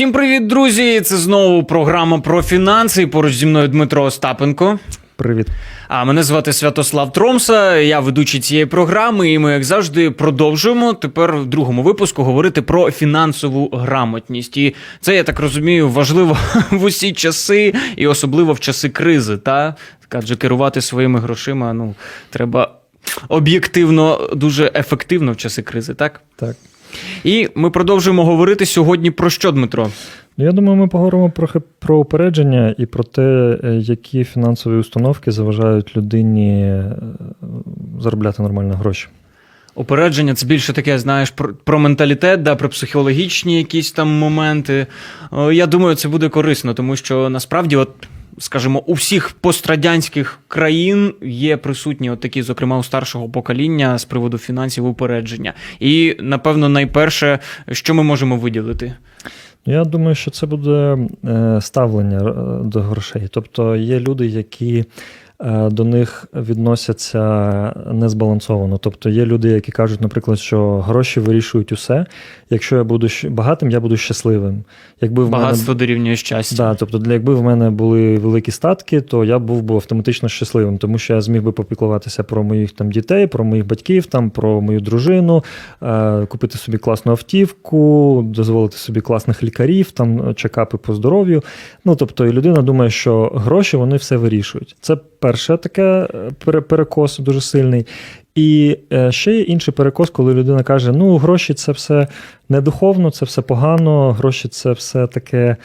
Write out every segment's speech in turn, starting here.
Всім привіт, друзі! Це знову програма про фінанси. Поруч зі мною Дмитро Остапенко. Привіт. А мене звати Святослав Тромса. Я ведучий цієї програми, і ми, як завжди, продовжуємо тепер в другому випуску говорити про фінансову грамотність. І це я так розумію важливо в усі часи, і особливо в часи кризи. Та адже керувати своїми грошима ну треба об'єктивно дуже ефективно в часи кризи, так? Так. І ми продовжуємо говорити сьогодні про що, Дмитро? Ну, я думаю, ми поговоримо про, про упередження і про те, е, які фінансові установки заважають людині е, заробляти нормально гроші. Упередження це більше таке, знаєш, про, про менталітет, да, про психологічні якісь там моменти. Я думаю, це буде корисно, тому що насправді, от. Скажімо, у всіх пострадянських країн є присутні от такі, зокрема, у старшого покоління з приводу фінансів упередження. І, напевно, найперше, що ми можемо виділити. Ну, я думаю, що це буде е, ставлення е, до грошей. Тобто є люди, які до них відносяться незбалансовано. Тобто є люди, які кажуть, наприклад, що гроші вирішують усе. Якщо я буду багатим, я буду щасливим. Якби в Багатство мене... дорівнює щастя. Да, тобто, якби в мене були великі статки, то я був би автоматично щасливим, тому що я зміг би попіклуватися про моїх там дітей, про моїх батьків, там, про мою дружину, е, купити собі класну автівку, дозволити собі класних лікарів, там чекапи по здоров'ю. Ну тобто, і людина думає, що гроші вони все вирішують. Це перше таке е, перекос дуже сильний. І е, ще є інший перекос, коли людина каже: ну, гроші це все недуховно, це все погано, гроші це все таке,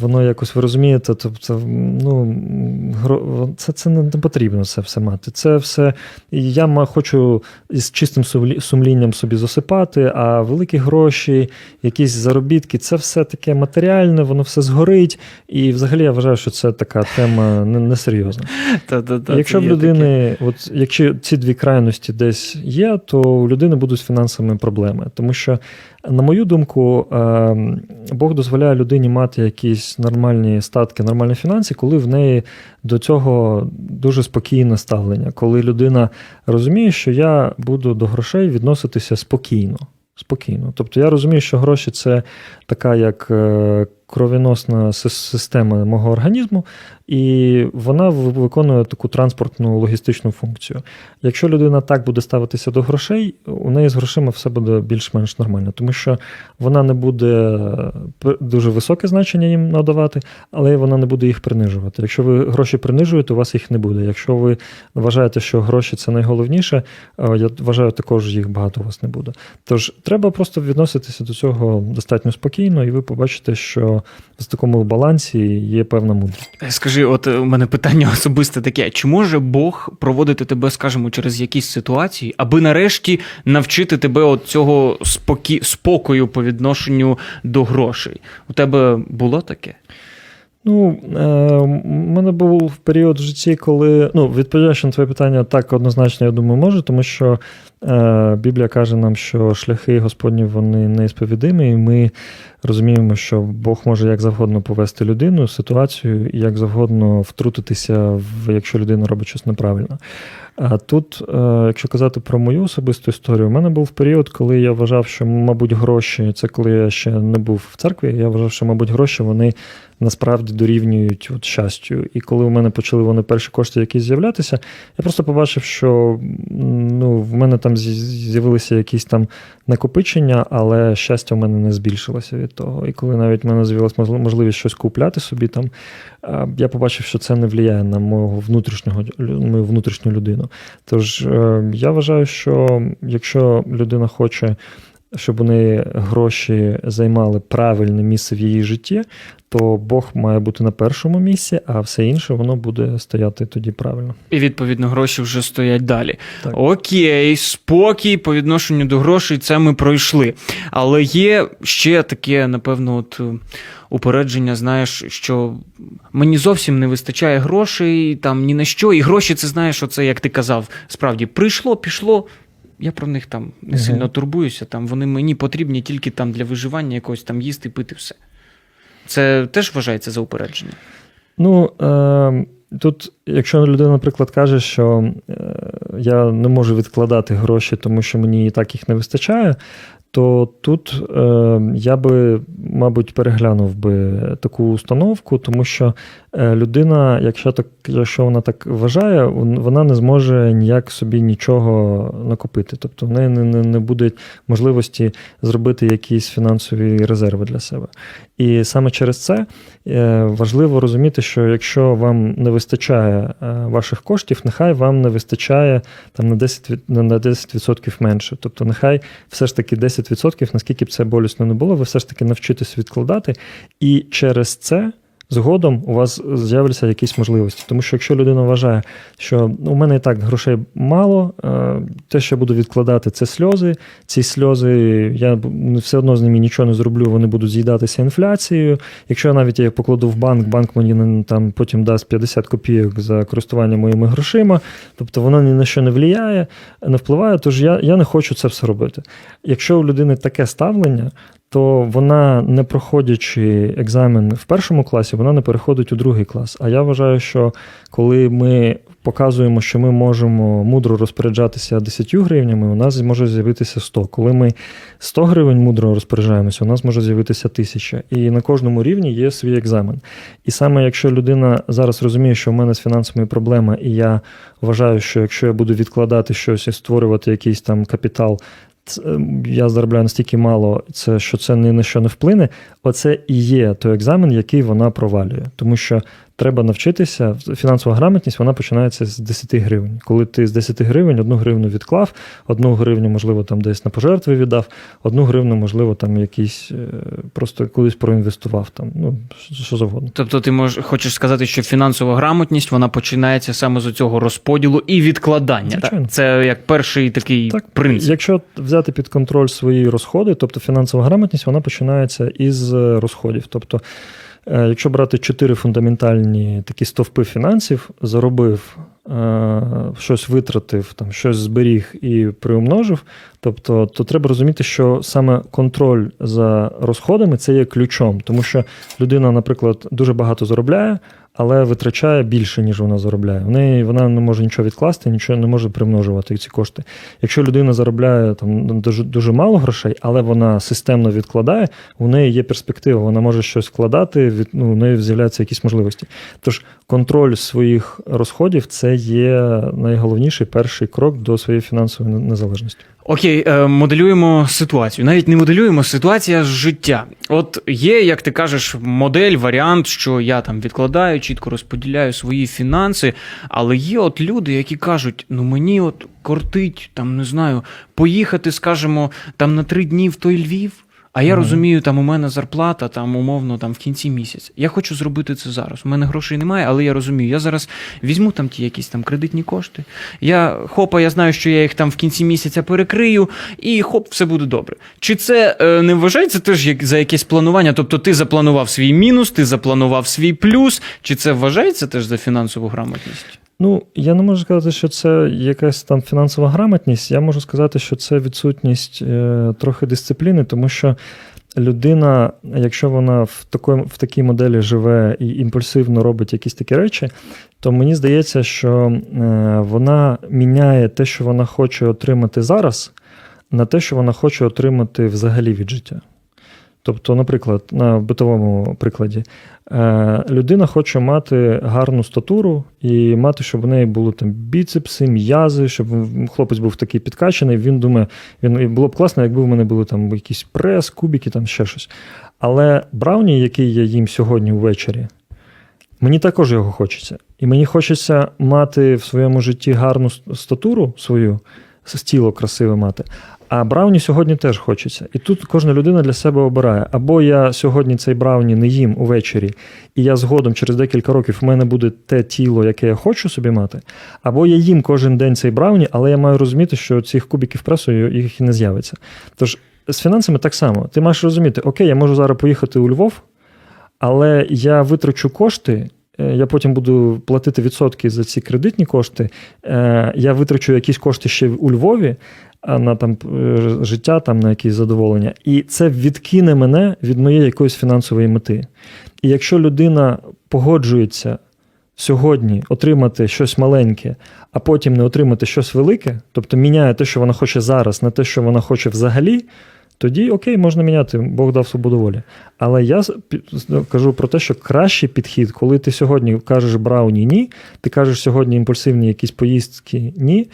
воно якось ви розумієте, тобто, ну, це це не потрібно це все мати. Це все. Я хочу із чистим сумлінням собі засипати, а великі гроші, якісь заробітки це все таке матеріальне, воно все згорить. І взагалі я вважаю, що це така тема несерйозна. Якщо в людини, от якщо ці дві крайності десь є, то у людини будуть з фінансовими проблеми. Тому що, на мою думку, ем, Бог дозволяє людині мати якісь нормальні статки, нормальні фінанси, коли в неї до цього дуже спокійне ставлення, коли людина розуміє, що я буду до грошей відноситися спокійно. Спокійно. Тобто я розумію, що гроші це така як е, кровіносна система мого організму, і вона виконує таку транспортну логістичну функцію. Якщо людина так буде ставитися до грошей, у неї з грошима все буде більш-менш нормально, тому що вона не буде дуже високе значення їм надавати, але вона не буде їх принижувати. Якщо ви гроші принижуєте, у вас їх не буде. Якщо ви вважаєте, що гроші це найголовніше, е, я вважаю, також їх багато у вас не буде. Тож треба просто відноситися до цього достатньо спокійно, і ви побачите, що в такому балансі є певна мудрість. Скажи, от у мене питання особисте таке: чи може Бог проводити тебе, скажімо, через якісь ситуації, аби нарешті навчити тебе от цього спокі... спокою по відношенню до грошей? У тебе було таке? Ну, е, у мене був період в житті, коли ну, відповідаючи на твоє питання, так однозначно, я думаю, може, тому що е, Біблія каже нам, що шляхи Господні вони несповідимі, і ми розуміємо, що Бог може як завгодно повести людину, ситуацію, і як завгодно втрутитися, в, якщо людина робить щось неправильно. А тут, е, якщо казати про мою особисту історію, у мене був період, коли я вважав, що, мабуть, гроші, це коли я ще не був в церкві, я вважав, що, мабуть, гроші вони насправді дорівнюють от щастю. І коли у мене почали вони перші кошти якісь з'являтися, я просто побачив, що ну, в мене там з'явилися якісь там накопичення, але щастя в мене не збільшилося від того. І коли навіть в мене з'явилася можливість щось купляти собі, там я побачив, що це не впливає на мого внутрішнього мою внутрішню людину. Тож е, я вважаю, що якщо людина хоче щоб вони гроші займали правильне місце в її житті, то Бог має бути на першому місці, а все інше воно буде стояти тоді правильно. І відповідно гроші вже стоять далі. Так. Окей, спокій по відношенню до грошей, це ми пройшли. Але є ще таке, напевно, от. Е, упередження, знаєш, що мені зовсім не вистачає грошей там ні на що. І гроші, це знаєш, оце, як ти казав, справді прийшло, пішло, я про них там не сильно турбуюся. Там Вони мені потрібні тільки там для виживання якогось там їсти, пити, все. Це теж вважається за упередження? Ну, е, тут, якщо людина, наприклад, каже, що е, я не можу відкладати гроші, тому що мені і так їх не вистачає, то тут е, я би, мабуть, переглянув би таку установку, тому що людина, якщо так, якщо вона так вважає, вона не зможе ніяк собі нічого накопити. Тобто в неї не, не, не буде можливості зробити якісь фінансові резерви для себе. І саме через це е, важливо розуміти, що якщо вам не вистачає е, ваших коштів, нехай вам не вистачає там на 10%, на 10% менше. Тобто, нехай все ж таки 10%, наскільки б це болісно не було, ви все ж таки навчитесь відкладати. І через це згодом у вас з'являться якісь можливості. Тому що якщо людина вважає, що ну, у мене і так грошей мало, е, те, що я буду відкладати, це сльози. Ці сльози, я все одно з ними нічого не зроблю, вони будуть з'їдатися інфляцією. Якщо я навіть їх покладу в банк, банк мені там потім дасть 50 копійок за користування моїми грошима, тобто воно ні на що не впливає, не впливає, тож я, я не хочу це все робити. Якщо у людини таке ставлення, то вона, не проходячи екзамен в першому класі, вона не переходить у другий клас. А я вважаю, що коли ми показуємо, що ми можемо мудро розпоряджатися 10 гривнями, у нас може з'явитися 100. Коли ми 100 гривень мудро розпоряджаємося, у нас може з'явитися 1000. І на кожному рівні є свій екзамен. І саме якщо людина зараз розуміє, що в мене з фінансовими проблема, і я вважаю, що якщо я буду відкладати щось і створювати якийсь там капітал, я заробляю настільки мало, це що це ні на що не вплине. Оце і є той екзамен, який вона провалює. Тому що треба навчитися. Фінансова грамотність вона починається з 10 гривень. Коли ти з 10 гривень одну гривню відклав, одну гривню, можливо, там десь на пожертви віддав, одну гривню, можливо, там якийсь е, просто колись проінвестував там. Ну що завгодно. Тобто, ти можеш хочеш сказати, що фінансова грамотність вона починається саме з цього розподілу і відкладання. Так? Це як перший такий так, принцип. Якщо взяти під контроль свої розходи, тобто фінансова грамотність, вона починається із розходів. Тобто Е, якщо брати чотири фундаментальні такі стовпи фінансів, заробив, е, щось витратив, там, щось зберіг і приумножив, тобто то треба розуміти, що саме контроль за розходами це є ключом, тому що людина, наприклад, дуже багато заробляє але витрачає більше, ніж вона заробляє. В неї вона не може нічого відкласти, нічого не може примножувати ці кошти. Якщо людина заробляє там дуже дуже мало грошей, але вона системно відкладає, у неї є перспектива, вона може щось вкладати, від, ну, у неї з'являються якісь можливості. Тож контроль своїх розходів це є найголовніший перший крок до своєї фінансової незалежності. Окей, е, моделюємо ситуацію. Навіть не моделюємо ситуація з життя. От є, як ти кажеш, модель, варіант, що я там відкладаю, чітко розподіляю свої фінанси. Але є от люди, які кажуть: ну мені от кортить, там не знаю, поїхати, скажімо, там на три дні в той Львів. А я mm. розумію, там у мене зарплата, там умовно там в кінці місяця. Я хочу зробити це зараз. У мене грошей немає, але я розумію, я зараз візьму там ті якісь там кредитні кошти. Я хопа, я знаю, що я їх там в кінці місяця перекрию, і хоп, все буде добре. Чи це е, не вважається теж як за якесь планування? Тобто ти запланував свій мінус, ти запланував свій плюс, чи це вважається теж за фінансову грамотність? Ну, я не можу сказати, що це якась там фінансова грамотність. Я можу сказати, що це відсутність е, трохи дисципліни, тому що людина, якщо вона в такої, в такій моделі живе і імпульсивно робить якісь такі речі, то мені здається, що е, вона міняє те, що вона хоче отримати зараз, на те, що вона хоче отримати взагалі від життя. Тобто, наприклад, на битовому прикладі, е, людина хоче мати гарну статуру і мати, щоб у неї були там біцепси, м'язи, щоб хлопець був такий підкачаний. Він думає, він було б класно, якби в мене були там якісь прес, кубики, там ще щось. Але Брауні, який я їм сьогодні ввечері, мені також його хочеться. І мені хочеться мати в своєму житті гарну статуру свою, тіло красиве мати. А Брауні сьогодні теж хочеться. І тут кожна людина для себе обирає. Або я сьогодні цей Брауні не їм увечері, і я згодом через декілька років в мене буде те тіло, яке я хочу собі мати. Або я їм кожен день цей Брауні, але я маю розуміти, що цих кубиків пресу їх і не з'явиться. Тож з фінансами так само. Ти маєш розуміти, окей, я можу зараз поїхати у Львов, але я витрачу кошти. Е, я потім буду платити відсотки за ці кредитні кошти. Е, я витрачу якісь кошти ще у Львові, на там е, життя, там на якісь задоволення. І це відкине мене від моєї якоїсь фінансової мети. І якщо людина погоджується сьогодні отримати щось маленьке, а потім не отримати щось велике, тобто міняє те, що вона хоче зараз, на те, що вона хоче взагалі. тоді окей, можна міняти, Бог дав свободу волі. Але я кажу про те, що кращий підхід, коли ти сьогодні кажеш брауні ні, ти кажеш сьогодні імпульсивні якісь поїздки ні.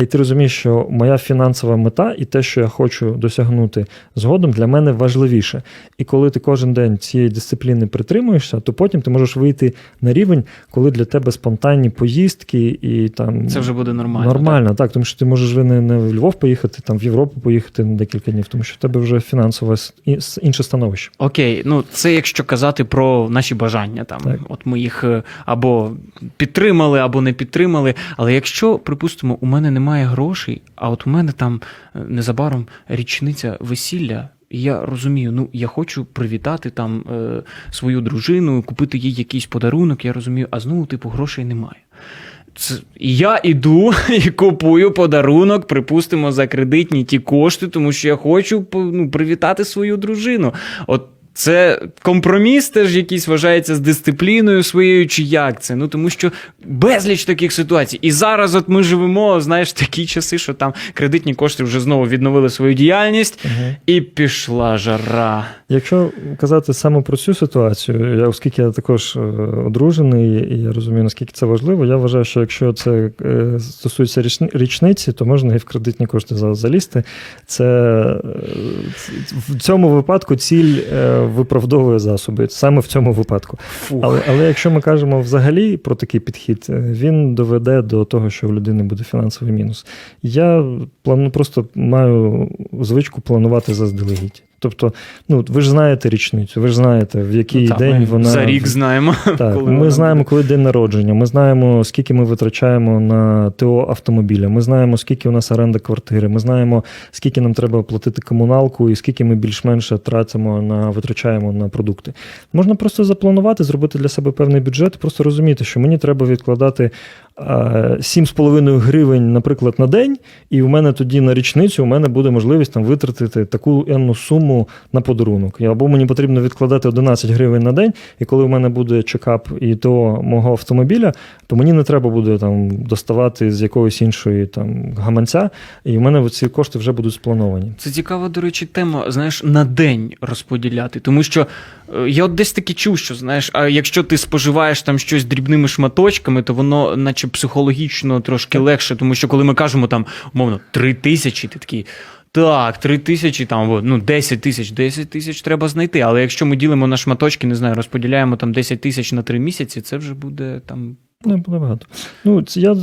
І ти розумієш, що моя фінансова мета і те, що я хочу досягнути згодом, для мене важливіше. І коли ти кожен день цієї дисципліни притримуєшся, то потім ти можеш вийти на рівень, коли для тебе спонтанні поїздки і там це вже буде нормально. Нормально, так, так тому що ти можеш ви не, не в Львов поїхати, там в Європу поїхати на декілька днів, тому що в тебе вже фінансове інше становище. Окей, ну це якщо казати про наші бажання, там так. от ми їх е, або підтримали, або не підтримали. Але якщо, припустимо, у мене немає немає грошей, а от у мене там е, незабаром річниця весілля. І я розумію, ну я хочу привітати там е, свою дружину, купити їй якийсь подарунок. Я розумію, а знову, типу, грошей немає. Це, я іду і купую подарунок, припустимо, за кредитні ті кошти, тому що я хочу ну, привітати свою дружину. От це компроміс теж якийсь вважається з дисципліною своєю, чи як це? Ну тому що безліч таких ситуацій. І зараз, от ми живемо, знаєш, такі часи, що там кредитні кошти вже знову відновили свою діяльність, угу. і пішла жара. Якщо казати саме про цю ситуацію, я, оскільки я також е, одружений, і я розумію, наскільки це важливо, я вважаю, що якщо це е, стосується річниці, то можна і в кредитні кошти залізти. Це е, в цьому випадку ціль виправдовує засоби саме в цьому випадку. Але але якщо ми кажемо взагалі про такий підхід, він доведе до того, що в людини буде фінансовий мінус. Я плану просто маю звичку планувати заздалегідь. Тобто, ну ви ж знаєте річницю, ви ж знаєте, в який ну, так, день вона за рік знаємо. Так, коли Ми знаємо, коли день народження. Ми знаємо, скільки ми витрачаємо на ТО автомобіля. Ми знаємо, скільки у нас оренда квартири. Ми знаємо, скільки нам треба платити комуналку, і скільки ми більш-менше тратимо на витрачаємо на продукти. Можна просто запланувати, зробити для себе певний бюджет, просто розуміти, що мені треба відкладати 7,5 гривень, наприклад, на день, і в мене тоді на річницю у мене буде можливість там витратити таку енну суму на подарунок. Або мені потрібно відкладати 11 гривень на день, і коли в мене буде чекап і до мого автомобіля, то мені не треба буде там доставати з якоїсь іншої там гаманця, і в мене ці кошти вже будуть сплановані. Це цікава, до речі, тема, знаєш, на день розподіляти, тому що е, я от десь таки чув, що знаєш, а якщо ти споживаєш там щось дрібними шматочками, то воно, наче психологічно трошки легше, тому що коли ми кажемо там, умовно, три тисячі, ти такий. Так, три тисячі, там ну 10 тисяч, 10 тисяч треба знайти. Але якщо ми ділимо на шматочки, не знаю, розподіляємо там 10 тисяч на три місяці, це вже буде там. Не буде багато. Ну, я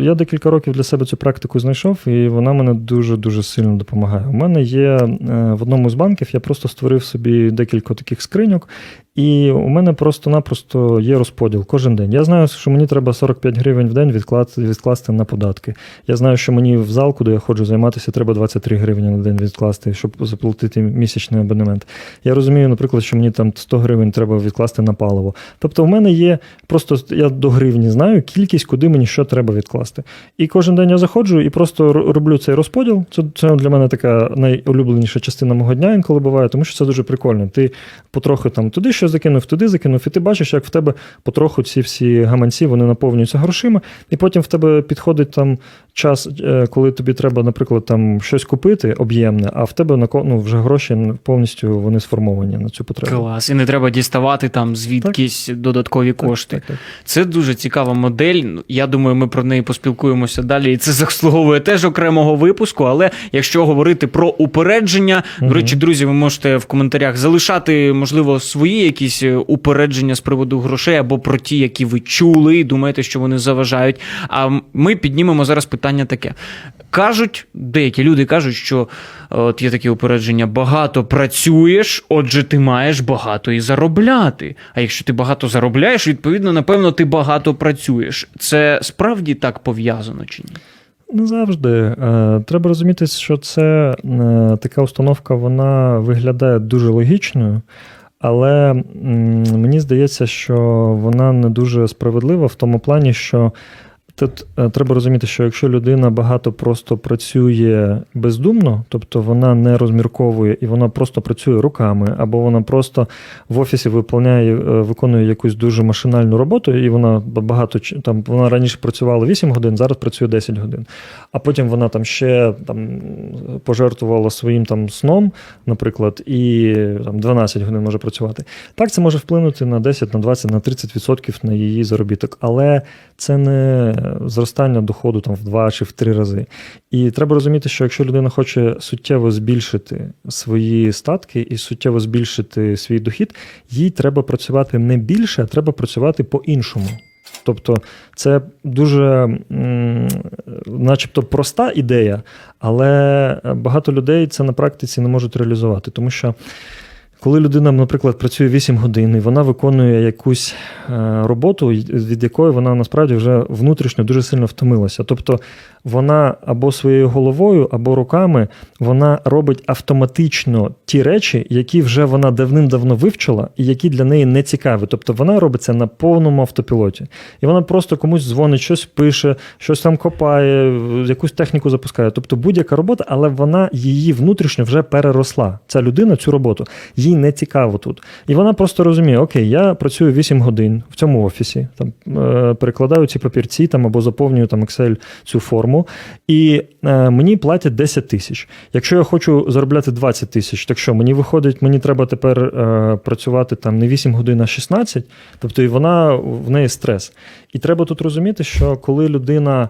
я декілька років для себе цю практику знайшов, і вона мене дуже-дуже сильно допомагає. У мене є е, в одному з банків, я просто створив собі декілька таких скриньок, і у мене просто-напросто є розподіл кожен день. Я знаю, що мені треба 45 гривень в день відкласти, відкласти на податки. Я знаю, що мені в зал, куди я ходжу займатися, треба 23 гривні на день відкласти, щоб заплатити місячний абонемент. Я розумію, наприклад, що мені там 100 гривень треба відкласти на паливо. Тобто, в мене є просто я до гривні знаю кількість, куди мені що треба відкласти. І кожен день я заходжу і просто роблю цей розподіл. Це це для мене така найулюбленіша частина мого дня, інколи буває, тому що це дуже прикольно. Ти потрохи там туди що закинув, туди закинув, і ти бачиш, як в тебе потроху ці всі гаманці вони наповнюються грошима, і потім в тебе підходить там час, е, коли тобі треба, наприклад, там щось купити об'ємне, а в тебе ну, вже гроші повністю вони сформовані на цю потребу. Клас, і не треба діставати там звідкись так. додаткові кошти. Так, так, Це дуже цікава модель. Я думаю, ми про неї поспілкуємося далі. І це заслуговує теж окремого випуску. Але якщо говорити про упередження, угу. до речі, друзі, ви можете в коментарях залишати, можливо, свої якісь е, упередження з приводу грошей або про ті, які ви чули, і думаєте, що вони заважають. А ми піднімемо зараз питання таке. Кажуть, деякі люди кажуть, що от є такі упередження: багато працюєш, отже, ти маєш багато і заробляти. А якщо ти багато заробляєш, відповідно, напевно, ти багато працюєш. Це справді так пов'язано чи ні? Не завжди. Е, треба розуміти, що це е, така установка, вона виглядає дуже логічною. Але мені здається, що вона не дуже справедлива в тому плані, що Тут е, треба розуміти, що якщо людина багато просто працює бездумно, тобто вона не розмірковує і вона просто працює руками, або вона просто в офісі виконує, виконує якусь дуже машинальну роботу, і вона багато там вона раніше працювала 8 годин, зараз працює 10 годин. А потім вона там ще там пожертвувала своїм там сном, наприклад, і там 12 годин може працювати. Так, це може вплинути на 10, на 20, на 30% на її заробіток, але це не зростання доходу там в два чи в три рази. І треба розуміти, що якщо людина хоче суттєво збільшити свої статки і суттєво збільшити свій дохід, їй треба працювати не більше, а треба працювати по-іншому. Тобто це дуже, начебто, проста ідея, але багато людей це на практиці не можуть реалізувати, тому що. Коли людина, наприклад, працює 8 годин, і вона виконує якусь е, роботу, від якої вона насправді вже внутрішньо дуже сильно втомилася. Тобто вона або своєю головою, або руками вона робить автоматично ті речі, які вже вона давним-давно вивчила, і які для неї не цікаві. Тобто вона робить це на повному автопілоті. І вона просто комусь дзвонить, щось пише, щось там копає, якусь техніку запускає. Тобто будь-яка робота, але вона її внутрішньо вже переросла. Ця людина цю роботу. Їй не цікаво тут. І вона просто розуміє: Окей, я працюю 8 годин в цьому офісі, там е, перекладаю ці папірці там або заповнюю там Excel цю форму, і е, мені платять 10 тисяч. Якщо я хочу заробляти 20 тисяч, так що мені виходить, мені треба тепер е, працювати там не 8 годин, а 16, тобто і вона в неї стрес. І треба тут розуміти, що коли людина.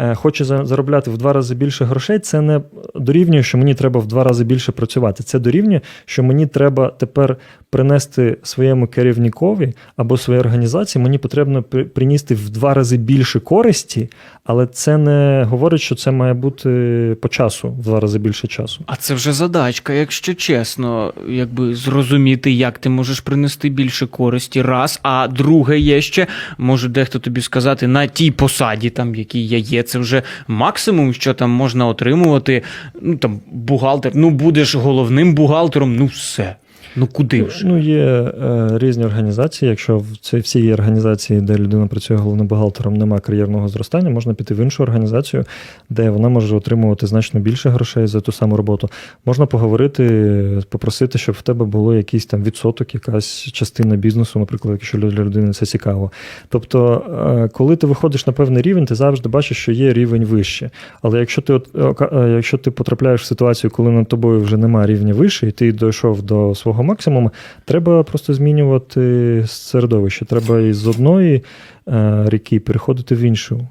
Е, хоче заробляти в два рази більше грошей, це не дорівнює, що мені треба в два рази більше працювати. Це дорівнює, що мені треба тепер принести своєму керівникові або своїй організації, мені потрібно принести в два рази більше користі, але це не говорить, що це має бути по часу, в два рази більше часу. А це вже задачка, якщо чесно, якби зрозуміти, як ти можеш принести більше користі, раз. А друге є ще, може дехто тобі сказати, на тій посаді, там, якій я є, це вже максимум, що там можна отримувати. Ну там бухгалтер, ну будеш головним бухгалтером, ну все. Ну куди вже? Ну, є е, різні організації. Якщо в цій всій організації, де людина працює головним бухгалтером, немає кар'єрного зростання, можна піти в іншу організацію, де вона може отримувати значно більше грошей за ту саму роботу. Можна поговорити, попросити, щоб в тебе було якийсь там відсоток, якась частина бізнесу, наприклад, якщо для людини це цікаво. Тобто, е, коли ти виходиш на певний рівень, ти завжди бачиш, що є рівень вище. Але якщо ти от, е, якщо ти потрапляєш в ситуацію, коли над тобою вже немає рівня вище, і ти дійшов до свого максимум, треба просто змінювати середовище. Треба із одної е, ріки переходити в іншу,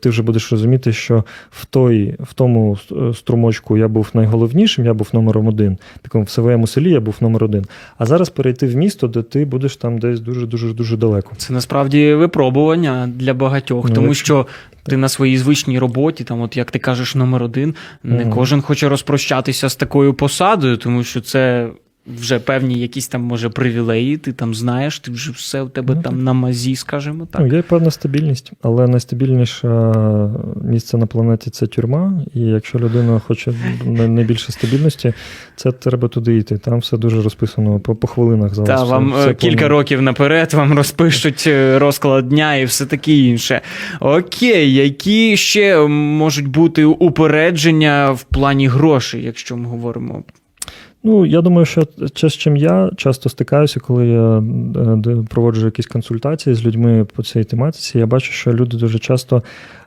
ти вже будеш розуміти, що в той, в тому струмочку я був найголовнішим, я був номером один. Такому в своєму селі я був номер один. А зараз перейти в місто, де ти будеш там десь дуже дуже дуже далеко. Це насправді випробування для багатьох, ну, тому що. Ти на своїй звичній роботі, там, от як ти кажеш, номер один, не mm. кожен хоче розпрощатися з такою посадою, тому що це вже певні якісь там, може, привілеї, ти там знаєш, ти вже все у тебе ну, там на мазі, скажімо так. Ну, Є певна стабільність, але найстабільніше місце на планеті це тюрма. І якщо людина хоче найбільше стабільності, це треба туди йти. Там все дуже розписано по, по хвилинах за Так, вам все кілька плану. років наперед вам розпишуть е, розклад дня і все таке інше. Окей, які ще можуть бути упередження в плані грошей, якщо ми говоримо Ну, я думаю, що те, з чим я часто стикаюся, коли я е, проводжу якісь консультації з людьми по цій тематиці, я бачу, що люди дуже часто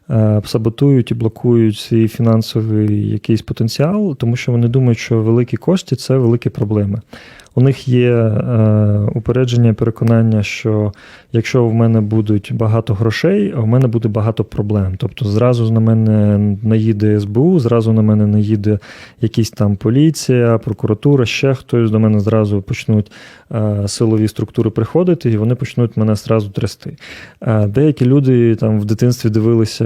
е, саботують і блокують свій фінансовий якийсь потенціал, тому що вони думають, що великі кошти це великі проблеми. У них є е, упередження, переконання, що якщо в мене будуть багато грошей, в мене буде багато проблем. Тобто зразу на мене наїде СБУ, зразу на мене наїде якісь там поліція, прокуратура, ще хтось до мене зразу почнуть е, силові структури приходити, і вони почнуть мене зразу трясти. Е, деякі люди там в дитинстві дивилися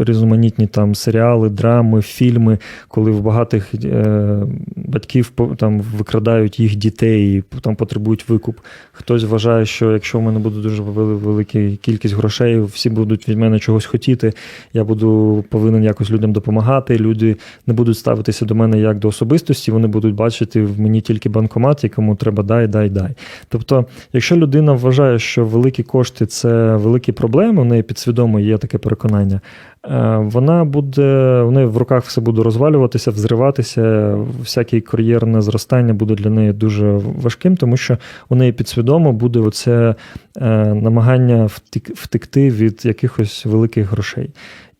різноманітні там серіали, драми, фільми, коли в багатих е, батьків там викрадають їх дітей, і там потребують викуп. Хтось вважає, що якщо в мене буде дуже велика кількість грошей, всі будуть від мене чогось хотіти, я буду повинен якось людям допомагати. Люди не будуть ставитися до мене як до особистості, вони будуть бачити в мені тільки банкомат, якому треба дай, дай, дай. Тобто, якщо людина вважає, що великі кошти це великі проблеми, у неї підсвідомо є таке переконання. Е, вона буде, в неї в руках все буде розвалюватися, взриватися, всяке кар'єрне зростання буде для неї дуже важким, тому що у неї підсвідомо буде оце е, намагання втекти від якихось великих грошей.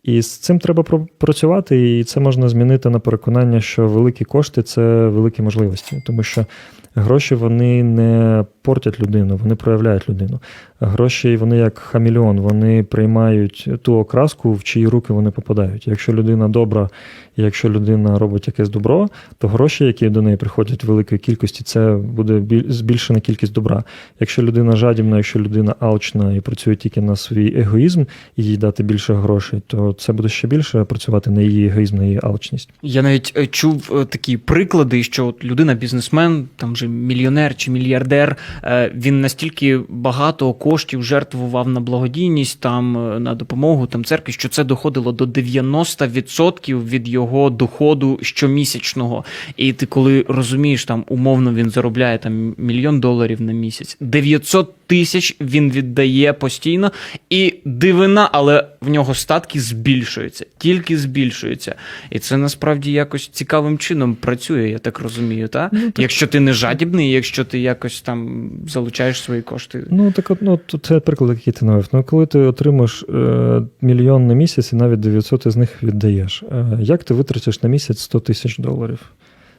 І з цим треба працювати, і це можна змінити на переконання, що великі кошти це великі можливості, тому що гроші вони не портять людину, вони проявляють людину. Гроші вони як хамільон, вони приймають ту окраску, в чиї руки вони попадають. Якщо людина добра, якщо людина робить якесь добро, то гроші, які до неї приходять в великій кількості, це буде збільшена кількість добра. Якщо людина жадібна, якщо людина алчна і працює тільки на свій егоїзм і їй дати більше грошей, то це буде ще більше працювати на її егоїзм, на її алчність. Я навіть е, чув е, такі приклади, що от людина, бізнесмен, там же мільйонер чи мільярдер, е, він настільки багато коштів жертвував на благодійність, там на допомогу там церкві, що це доходило до 90% від його доходу щомісячного. І ти коли розумієш, там умовно він заробляє там мільйон доларів на місяць, 900 тисяч він віддає постійно, і дивина, але в нього статки збільшуються, тільки збільшуються. І це насправді якось цікавим чином працює, я так розумію. Та? Ну, так... Якщо ти не жадібний, якщо ти якось там залучаєш свої кошти. Ну так от ну, це приклад, який ти навів. Ну, коли ти отримаєш е, мільйон на місяць і навіть 900 з них віддаєш, е, як ти витратиш на місяць 100 тисяч доларів?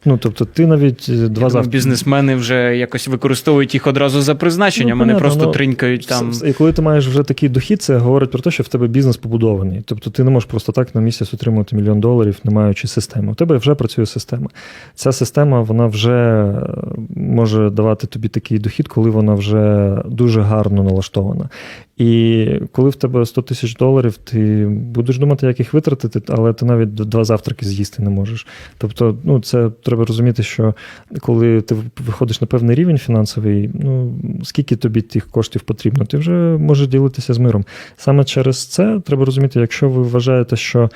Ну, тобто, ти навіть е, два Я завтра... бізнесмени вже якось використовують їх одразу за призначенням, ну, а не просто ну, тринькають там. І коли ти маєш вже такий дохід, це говорить про те, що в тебе бізнес побудований. Тобто ти не можеш просто так на місяць отримувати мільйон доларів, не маючи системи. У тебе вже працює система. Ця система вона вже е, може давати тобі такий дохід, коли вона вже дуже гарно налаштована. І коли в тебе 100 тисяч доларів, ти будеш думати, як їх витратити, але ти навіть два завтраки з'їсти не можеш. Тобто, ну це треба розуміти, що коли ти виходиш на певний рівень фінансовий, ну скільки тобі тих коштів потрібно, ти вже можеш ділитися з миром. Саме через це треба розуміти, якщо ви вважаєте, що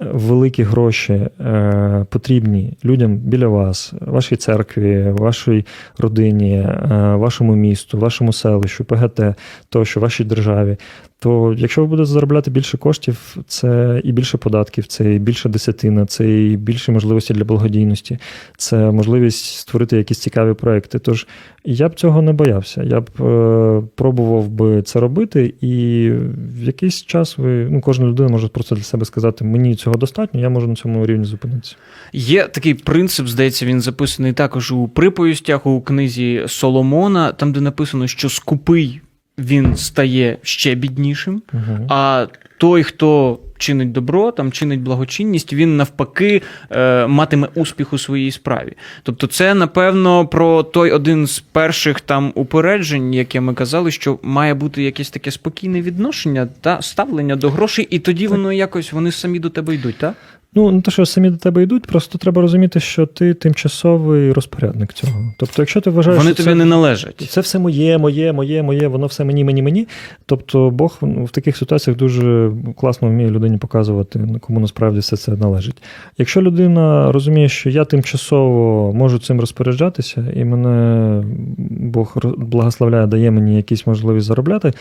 великі гроші е, потрібні людям біля вас, вашій церкві, вашій родині, е, вашому місту, вашому селищу, ПГТ, тощо, вашій державі, то якщо ви будете заробляти більше коштів, це і більше податків, це і більше десятина, це і більше можливості для благодійності, це можливість створити якісь цікаві проекти. Тож я б цього не боявся. Я б е, пробував би це робити, і в якийсь час ви ну кожна людина може просто для себе сказати: мені цього достатньо, я можу на цьому рівні зупинитися. Є такий принцип, здається, він записаний також у приповістях у книзі Соломона, там де написано, що скупий він стає ще біднішим, угу. а той, хто чинить добро, там чинить благочинність, він навпаки е, матиме успіх у своїй справі. Тобто, це напевно про той один з перших там упереджень, яке ми казали, що має бути якесь таке спокійне відношення та ставлення до грошей, і тоді воно якось вони самі до тебе йдуть, так? Ну, не те, що самі до тебе йдуть, просто треба розуміти, що ти тимчасовий розпорядник цього. Тобто, якщо ти вважаєш, вони що тобі це, не належать. Це все моє, моє, моє, моє, воно все мені, мені, мені. Тобто, Бог в таких ситуаціях дуже класно вміє людині показувати, кому насправді все це належить. Якщо людина розуміє, що я тимчасово можу цим розпоряджатися, і мене Бог благословляє, дає мені якісь можливість заробляти,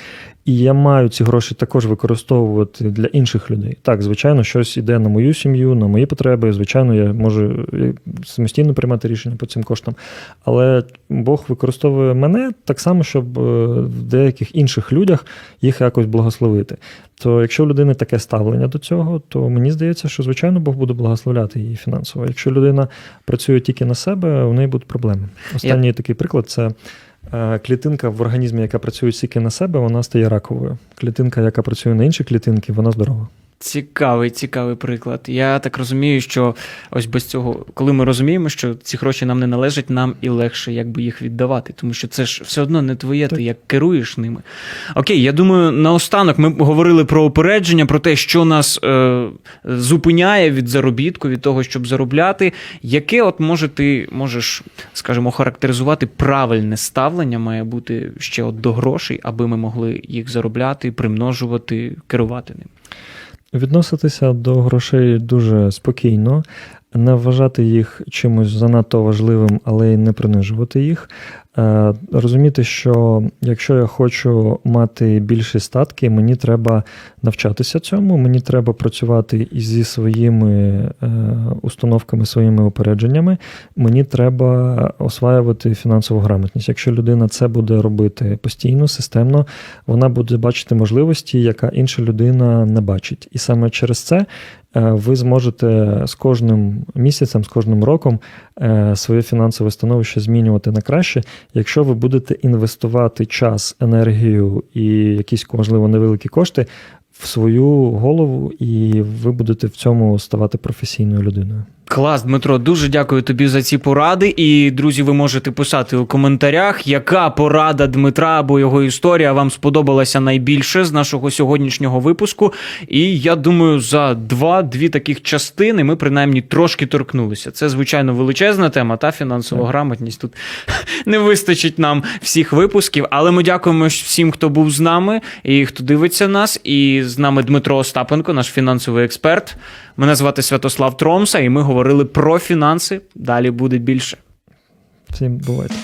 і я маю ці гроші також використовувати для інших людей. Так, звичайно, щось іде на мою сім'ю, на мої потреби. Звичайно, я можу самостійно приймати рішення по цим коштам. Але Бог використовує мене так само, щоб е, в деяких інших людях їх якось благословити. То якщо у людини таке ставлення до цього, то мені здається, що звичайно Бог буде благословляти її фінансово. Якщо людина працює тільки на себе, у неї будуть проблеми. Останній я... такий приклад це. Е, клітинка в організмі, яка працює тільки на себе, вона стає раковою. Клітинка, яка працює на інші клітинки, вона здорова. Цікавий, цікавий приклад. Я так розумію, що ось без цього, коли ми розуміємо, що ці гроші нам не належать, нам і легше якби їх віддавати, тому що це ж все одно не твоє, ти як керуєш ними. Окей, я думаю, наостанок ми говорили про опередження, про те, що нас е, зупиняє від заробітку, від того, щоб заробляти. Яке, от може, ти можеш, скажімо, характеризувати правильне ставлення має бути ще от до грошей, аби ми могли їх заробляти, примножувати, керувати ним. Відноситися до грошей дуже спокійно, не вважати їх чимось занадто важливим, але й не принижувати їх. Е, розуміти, що якщо я хочу мати більші статки, мені треба навчатися цьому, мені треба працювати і зі своїми е, установками, своїми упередженнями, мені треба осваювати фінансову грамотність. Якщо людина це буде робити постійно, системно, вона буде бачити можливості, яка інша людина не бачить. І саме через це ви зможете з кожним місяцем, з кожним роком своє фінансове становище змінювати на краще, якщо ви будете інвестувати час, енергію і якісь, можливо, невеликі кошти в свою голову, і ви будете в цьому ставати професійною людиною. Клас, Дмитро, дуже дякую тобі за ці поради. І, друзі, ви можете писати у коментарях, яка порада Дмитра або його історія вам сподобалася найбільше з нашого сьогоднішнього випуску. І я думаю, за два-дві таких частини ми принаймні трошки торкнулися. Це, звичайно, величезна тема, та фінансова грамотність. Тут не вистачить нам всіх випусків, але ми дякуємо всім, хто був з нами і хто дивиться нас. І з нами Дмитро Остапенко, наш фінансовий експерт. Мене звати Святослав Тромса, і ми говорили про фінанси. Далі буде більше. Всім бувайте.